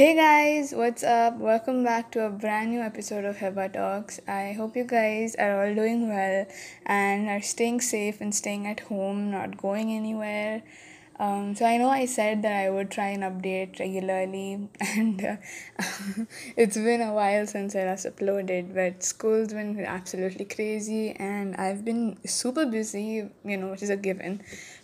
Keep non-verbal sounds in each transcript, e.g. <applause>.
Hey guys, what's up? Welcome back to a brand new episode of Heba Talks. I hope you guys are all doing well and are staying safe and staying at home, not going anywhere. Um, so I know I said that I would try and update regularly, <laughs> and uh, <laughs> it's been a while since I last uploaded. But school's been absolutely crazy, and I've been super busy, you know, which is a given.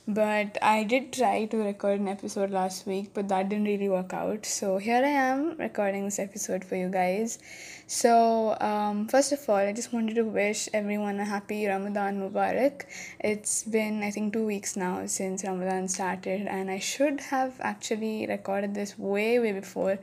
But I did try to record an episode last week, but that didn't really work out. So here I am recording this episode for you guys. So, um, first of all, I just wanted to wish everyone a happy Ramadan Mubarak. It's been, I think, two weeks now since Ramadan started, and I should have actually recorded this way, way before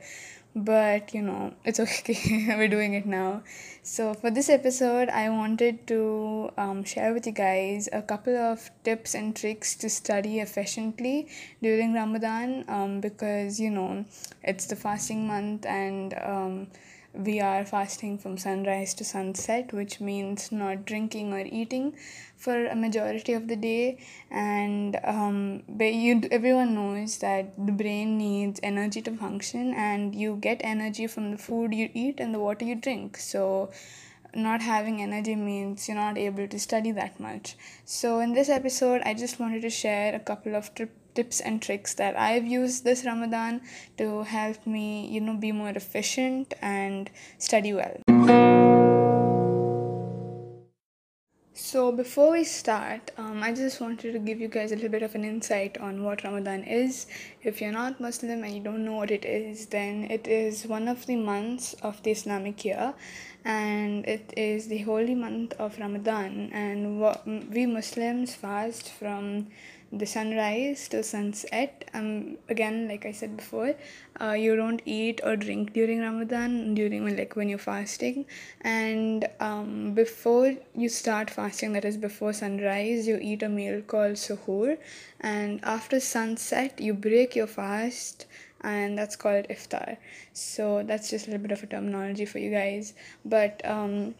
but you know it's <laughs> okay. We're doing it now. So for this episode i wanted to um, share with you guys a couple of tips and tricks to study efficiently during ramadan um, because you know it's the fasting month and um, we are fasting from sunrise to sunset, which means not drinking or eating for a majority of the day. And um, you, everyone knows that the brain needs energy to function, and you get energy from the food you eat and the water you drink. So, not having energy means you're not able to study that much. So, in this episode, I just wanted to share a couple of trips tips and tricks that I've used this Ramadan to help me, you know, be more efficient and study well. So, before we start, um, I just wanted to give you guys a little bit of an insight on what Ramadan is. If you're not Muslim and you don't know what it is, then it is one of the months of the Islamic year and it is the holy month of Ramadan. And we Muslims fast from the sunrise till sunset. Um again like i said before uh, you don't eat or drink during ramadan during like when you're fasting. And um, before you start fasting that is before sunrise you eat a meal called suhoor. And after sunset you break your fast and that's called iftar. So that's just a little bit of a terminology for you guys. But um,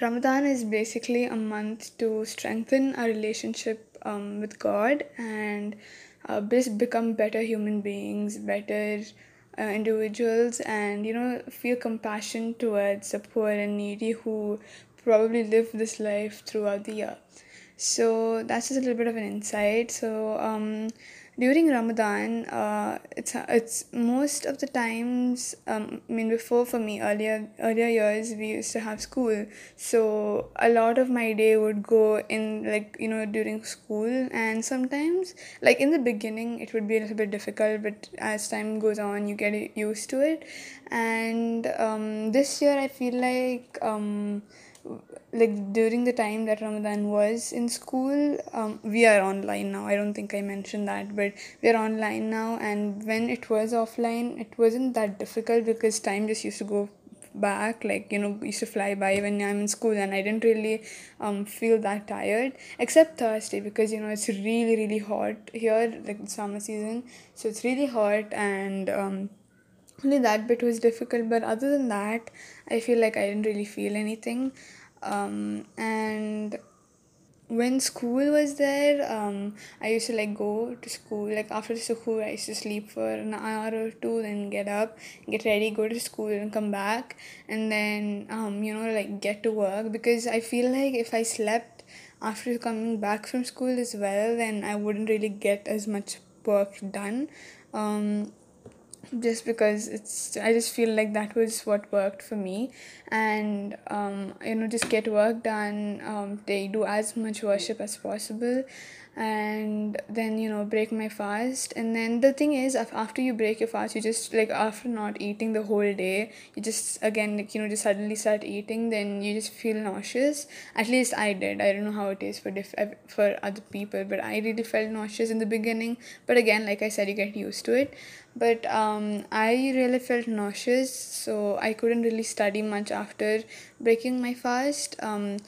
ramadan is basically a month to strengthen our relationship um, with God and uh, just become better human beings, better uh, individuals, and you know, feel compassion towards the poor and needy who probably live this life throughout the year. So that's just a little bit of an insight. So, um, during Ramadan, uh, it's it's most of the times. Um, I mean, before for me earlier earlier years, we used to have school, so a lot of my day would go in like you know during school, and sometimes like in the beginning it would be a little bit difficult, but as time goes on, you get used to it, and um, this year I feel like um like during the time that Ramadan was in school, um, we are online now. I don't think I mentioned that, but we are online now. And when it was offline, it wasn't that difficult because time just used to go back like you know used to fly by when i'm in school and i didn't really um, feel that tired except thursday because you know it's really really hot here like summer season so it's really hot and um, only that bit was difficult but other than that i feel like i didn't really feel anything. Um, and when school was there um, i used to like go to school like after school i used to sleep for an hour or two then get up get ready go to school and come back and then um, you know like get to work. Because i feel like if i slept after coming back from school as well then i wouldn't really get as much work done. Um, just because it's i just feel like that was what worked for me and um, you know just get work done. Um, they do as much worship as possible. And then you know break my fast. And then the thing is after you break your fast you just like after not eating the whole day you just again like you know just suddenly start eating then you just feel nauseous. At least i did. I don't know how it is for diff- for other people but i really felt nauseous in the beginning. But again like i said you get used to it. But um, i really felt nauseous so i couldn't really study much after breaking my fast um,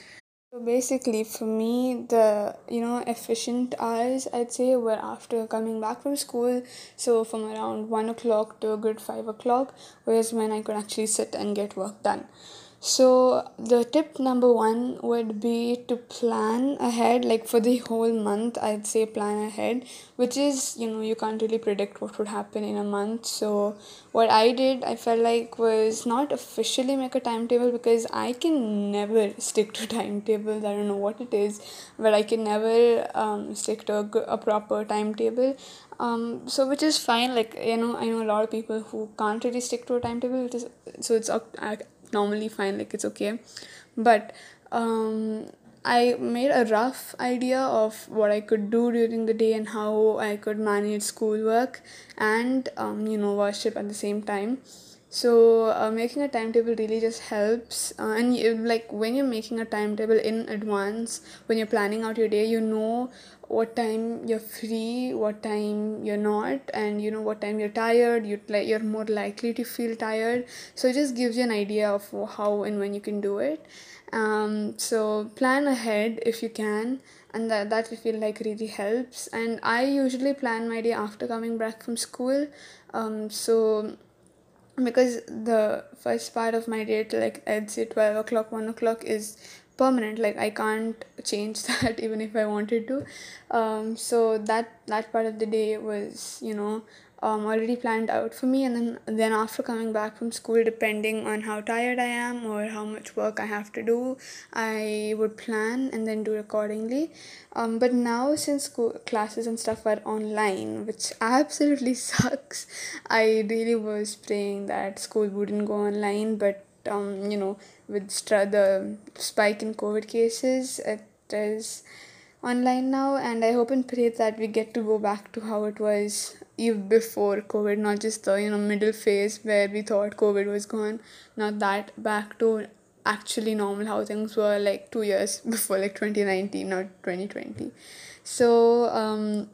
so basically, for me, the you know efficient hours I'd say were after coming back from school. So from around one o'clock to a good five o'clock was when I could actually sit and get work done. So the tip number one would be to plan ahead like for the whole month i'd say plan ahead which is you know you can't really predict what would happen in a month. So what i did i felt like was not officially make a timetable because i can never <laughs> stick to timetables. I don't know what it is but i can never um, stick to a, a proper timetable. Um, so which is fine like you know i know a lot of people who can't really stick to a timetable which is so it's normally fine like it's okay but um, I made a rough idea of what I could do during the day and how I could manage schoolwork and um, you know worship at the same time. So uh, making a timetable really just helps, uh, and you, like when you're making a timetable in advance, when you're planning out your day, you know what time you're free what time you're not and you know what time you're tired you like you're more likely to feel tired. So it just gives you an idea of how and when you can do it. Um, so plan ahead if you can and that, that I feel like really helps. And I usually plan my day after coming back from school. Um, so because the first part of my day till like I'd say 12 o'clock 1 o'clock is permanent. Like i can't change <laughs> that even if i wanted to. Um, so that that part of the day was you know um, already planned out for me and then then after coming back from school depending on how tired i am or how much work i have to do i would plan and then do accordingly um, but now since school classes and stuff are online which absolutely <laughs> sucks i really was praying that school wouldn't go online but um, you know with the spike in COVID cases. It is online now, and I hope and pray that we get to go back to how it was even before COVID, not just the you know middle phase where we thought COVID was gone. Not that back to actually normal how things were like two years <laughs> before, like twenty nineteen, or twenty twenty. So um,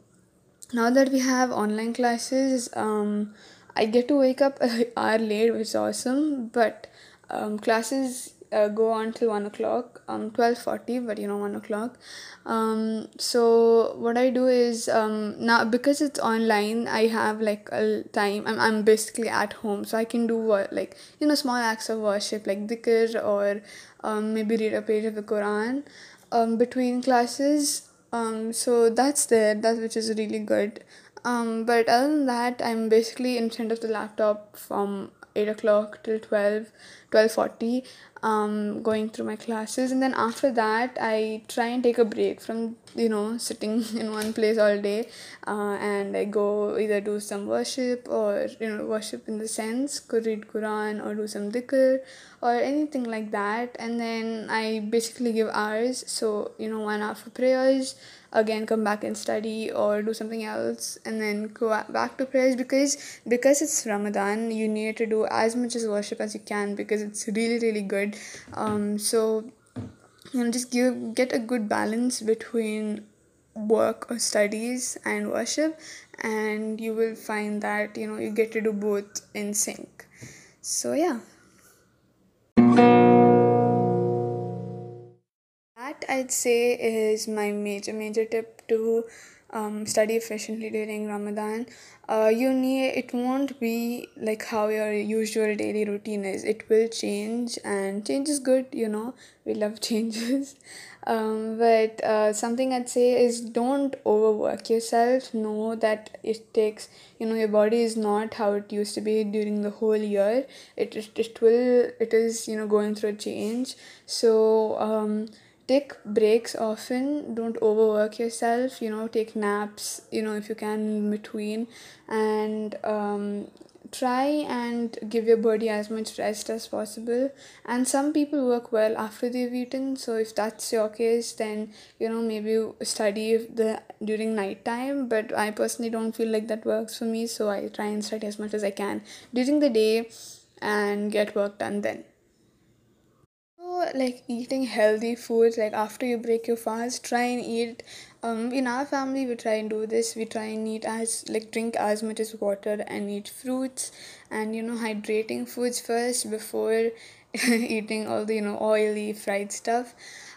now that we have online classes, um, I get to wake up <laughs> an hour late, which is awesome, but um, classes uh, go on till 1 o'clock. Um 12.40 but you know 1 o'clock. Um so what i do is um now because it's online i have like a time i'm, I'm basically at home. So i can do what like you know small acts of worship like dhikr or um, maybe read a page of the quran um, between classes. Um so that's there that which is really good. Um but other than that i'm basically in front of the laptop from 8 o'clock till 12 12.40 um, going through my classes. And then after that i try and take a break from you know sitting <laughs> in one place all day uh, and i go either do some worship or you know worship in the sense could read quran or do some dhikr or anything like that. And then i basically give hours. So you know one hour for prayers again come back and study or do something else and then go back to prayers. Because because it's ramadan you need to do as much as worship as you can because it's really really good um so you know just give get a good balance between work or studies and worship and you will find that you know you get to do both in sync. So yeah. That I'd say is my major major tip to um, study efficiently during Ramadan. Uh, you need it won't be like how your usual daily routine is. It will change, and change is good. You know, we love <laughs> changes. Um, but uh, something I'd say is don't overwork yourself. Know that it takes you know your body is not how it used to be during the whole year. It it, it will it is you know going through a change. So um, take breaks often don't overwork yourself you know take naps you know if you can in between. And um, try and give your body as much rest as possible. And some people work well after they've eaten so if that's your case then you know maybe study the during night time. But i personally don't feel like that works for me so i try and study as much as i can during the day and get work done then like eating healthy foods like after you break your fast try and eat. Um in our family we try and do this. We try and eat as like drink as much as water and eat fruits and you know hydrating foods first before <laughs> eating all the you know oily fried stuff.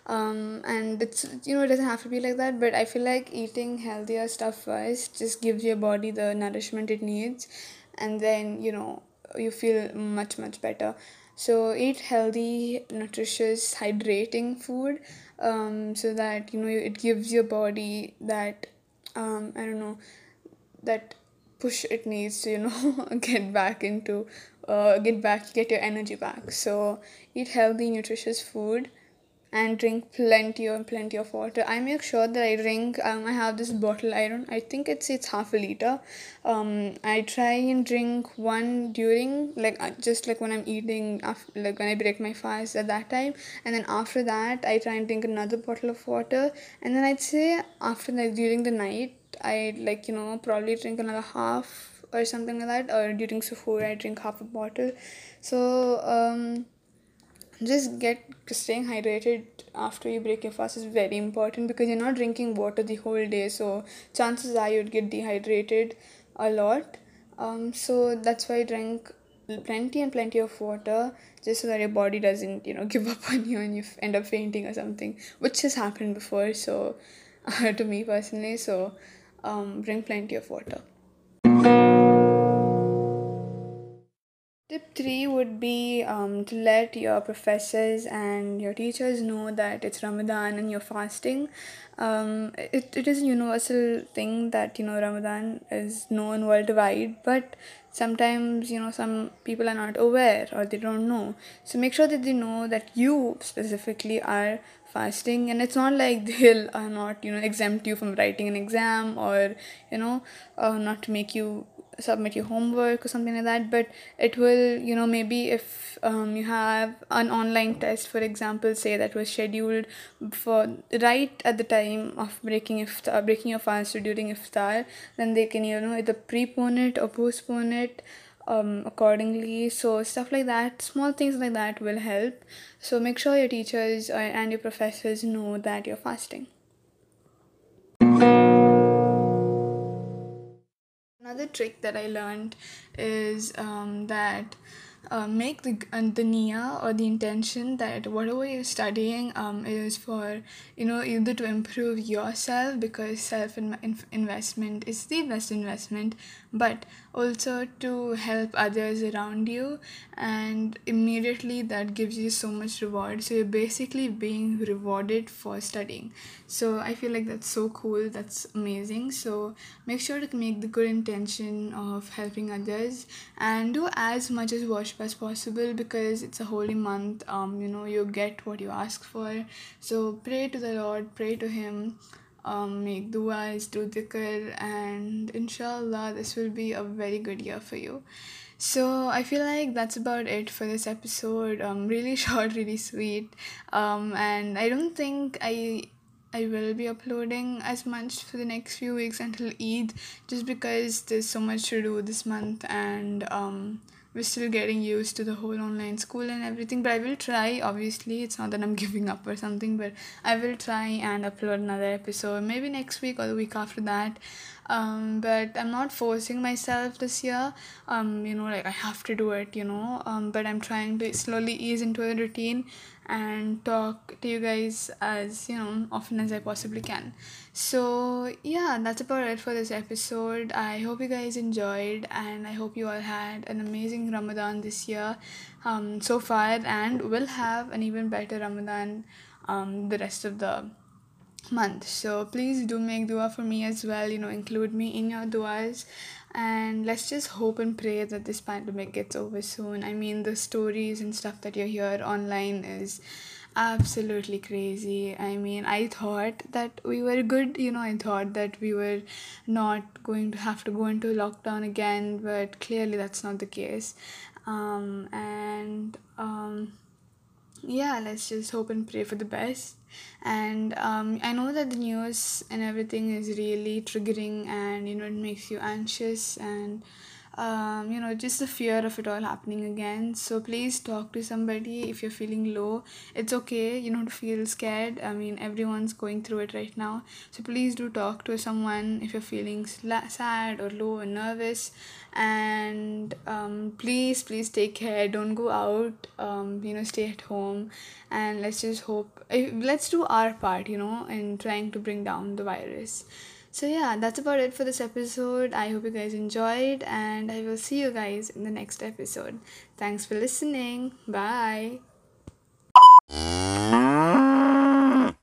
Um and it's you know it doesn't have to be like that but i feel like eating healthier stuff first just gives your body the nourishment it needs and then you know you feel much much better so eat healthy nutritious hydrating food um, so that you know it gives your body that um, i don't know that push it needs to you know <laughs> get back into uh, get back get your energy back. So eat healthy nutritious food and drink plenty of plenty of water. I make sure that i drink um, i have this bottle i don't i think it's it's half a liter. Um, i try and drink one during like uh, just like when i'm eating after, like when i break my fast at that time. And then after that i try and drink another bottle of water. And then i'd say after like during the night i like you know probably drink another half or something like that. Or during suhoor i drink half a bottle. So um just get staying hydrated after you break your fast is very important because you're not drinking water the whole day. So chances are you'd get dehydrated a lot. Um, so that's why drink plenty and plenty of water just so that your body doesn't you know <laughs> give up on you and you end up fainting or something which has happened before so <laughs> to me personally. So um, drink plenty of water three would be um, to let your professors and your teachers know that it's Ramadan and you're fasting. Um, it, it is a universal thing that you know Ramadan is known worldwide, but sometimes you know some people are not aware or they don't know. So make sure that they know that you specifically are fasting, and it's not like <laughs> they'll uh, not you know exempt you from writing an exam or you know uh, not to make you submit your homework or something like that but it will you know maybe if um, you have an online test for example say that was scheduled for right at the time of breaking iftar breaking your fast or during iftar then they can you know either prepone it or postpone it um, accordingly. So stuff like that small things like that will help. So make sure your teachers and your professors know that you're fasting another trick that I learned is um, that uh, make the uh, the niya or the intention that whatever you're studying um, is for you know either to improve yourself because self in- investment is the best investment but also to help others around you and immediately that gives you so much reward. So you're basically being rewarded for studying. So i feel like that's so cool that's amazing. So make sure to make the good intention of helping others and do as much as worship as possible because it's a holy month um you know you get what you ask for so pray to the lord pray to him um, make du'as, do dhikr, and inshallah, this will be a very good year for you. So I feel like that's about it for this episode. Um, really <laughs> short, really sweet. Um, and I don't think I I will be uploading as much for the next few weeks until Eid, just because there's so much to do this month and um we're still getting used to the whole online school and everything but i will try. Obviously it's not that i'm <laughs> giving up or something but i will try and upload another episode maybe next week or the week after that. Um, but i'm not forcing myself this year. Um, you know like i have to do it you know. Um, but i'm trying to slowly ease into a routine and talk to you guys as you know often as i possibly can so yeah that's about it for this episode. I hope you guys enjoyed and i hope you all had an amazing ramadan this year um, so far and will have an even better ramadan um, the rest of the month. So please do make dua for me as well you know include me in your duas and let's just hope and pray that this pandemic gets over soon. I mean the stories and stuff that you hear online is absolutely crazy. I mean i thought that we were good you know i thought that we were not going to have to go into lockdown again but clearly that's not the case. Um, and um, yeah let's just hope and pray for the best. And um, i know that the news and everything is really triggering and you know it makes you anxious and um, you know just the fear of it all happening again. So please talk to somebody if you're feeling low. It's okay you know to feel scared. I mean everyone's going through it right now. So please do talk to someone if you're feeling sad or low or nervous. And um, please please take care. Don't go out um, you know stay at home. And let's just hope let's do our part you know in trying to bring down the virus So, yeah, that's about it for this episode. I hope you guys enjoyed, and I will see you guys in the next episode. Thanks for listening. Bye.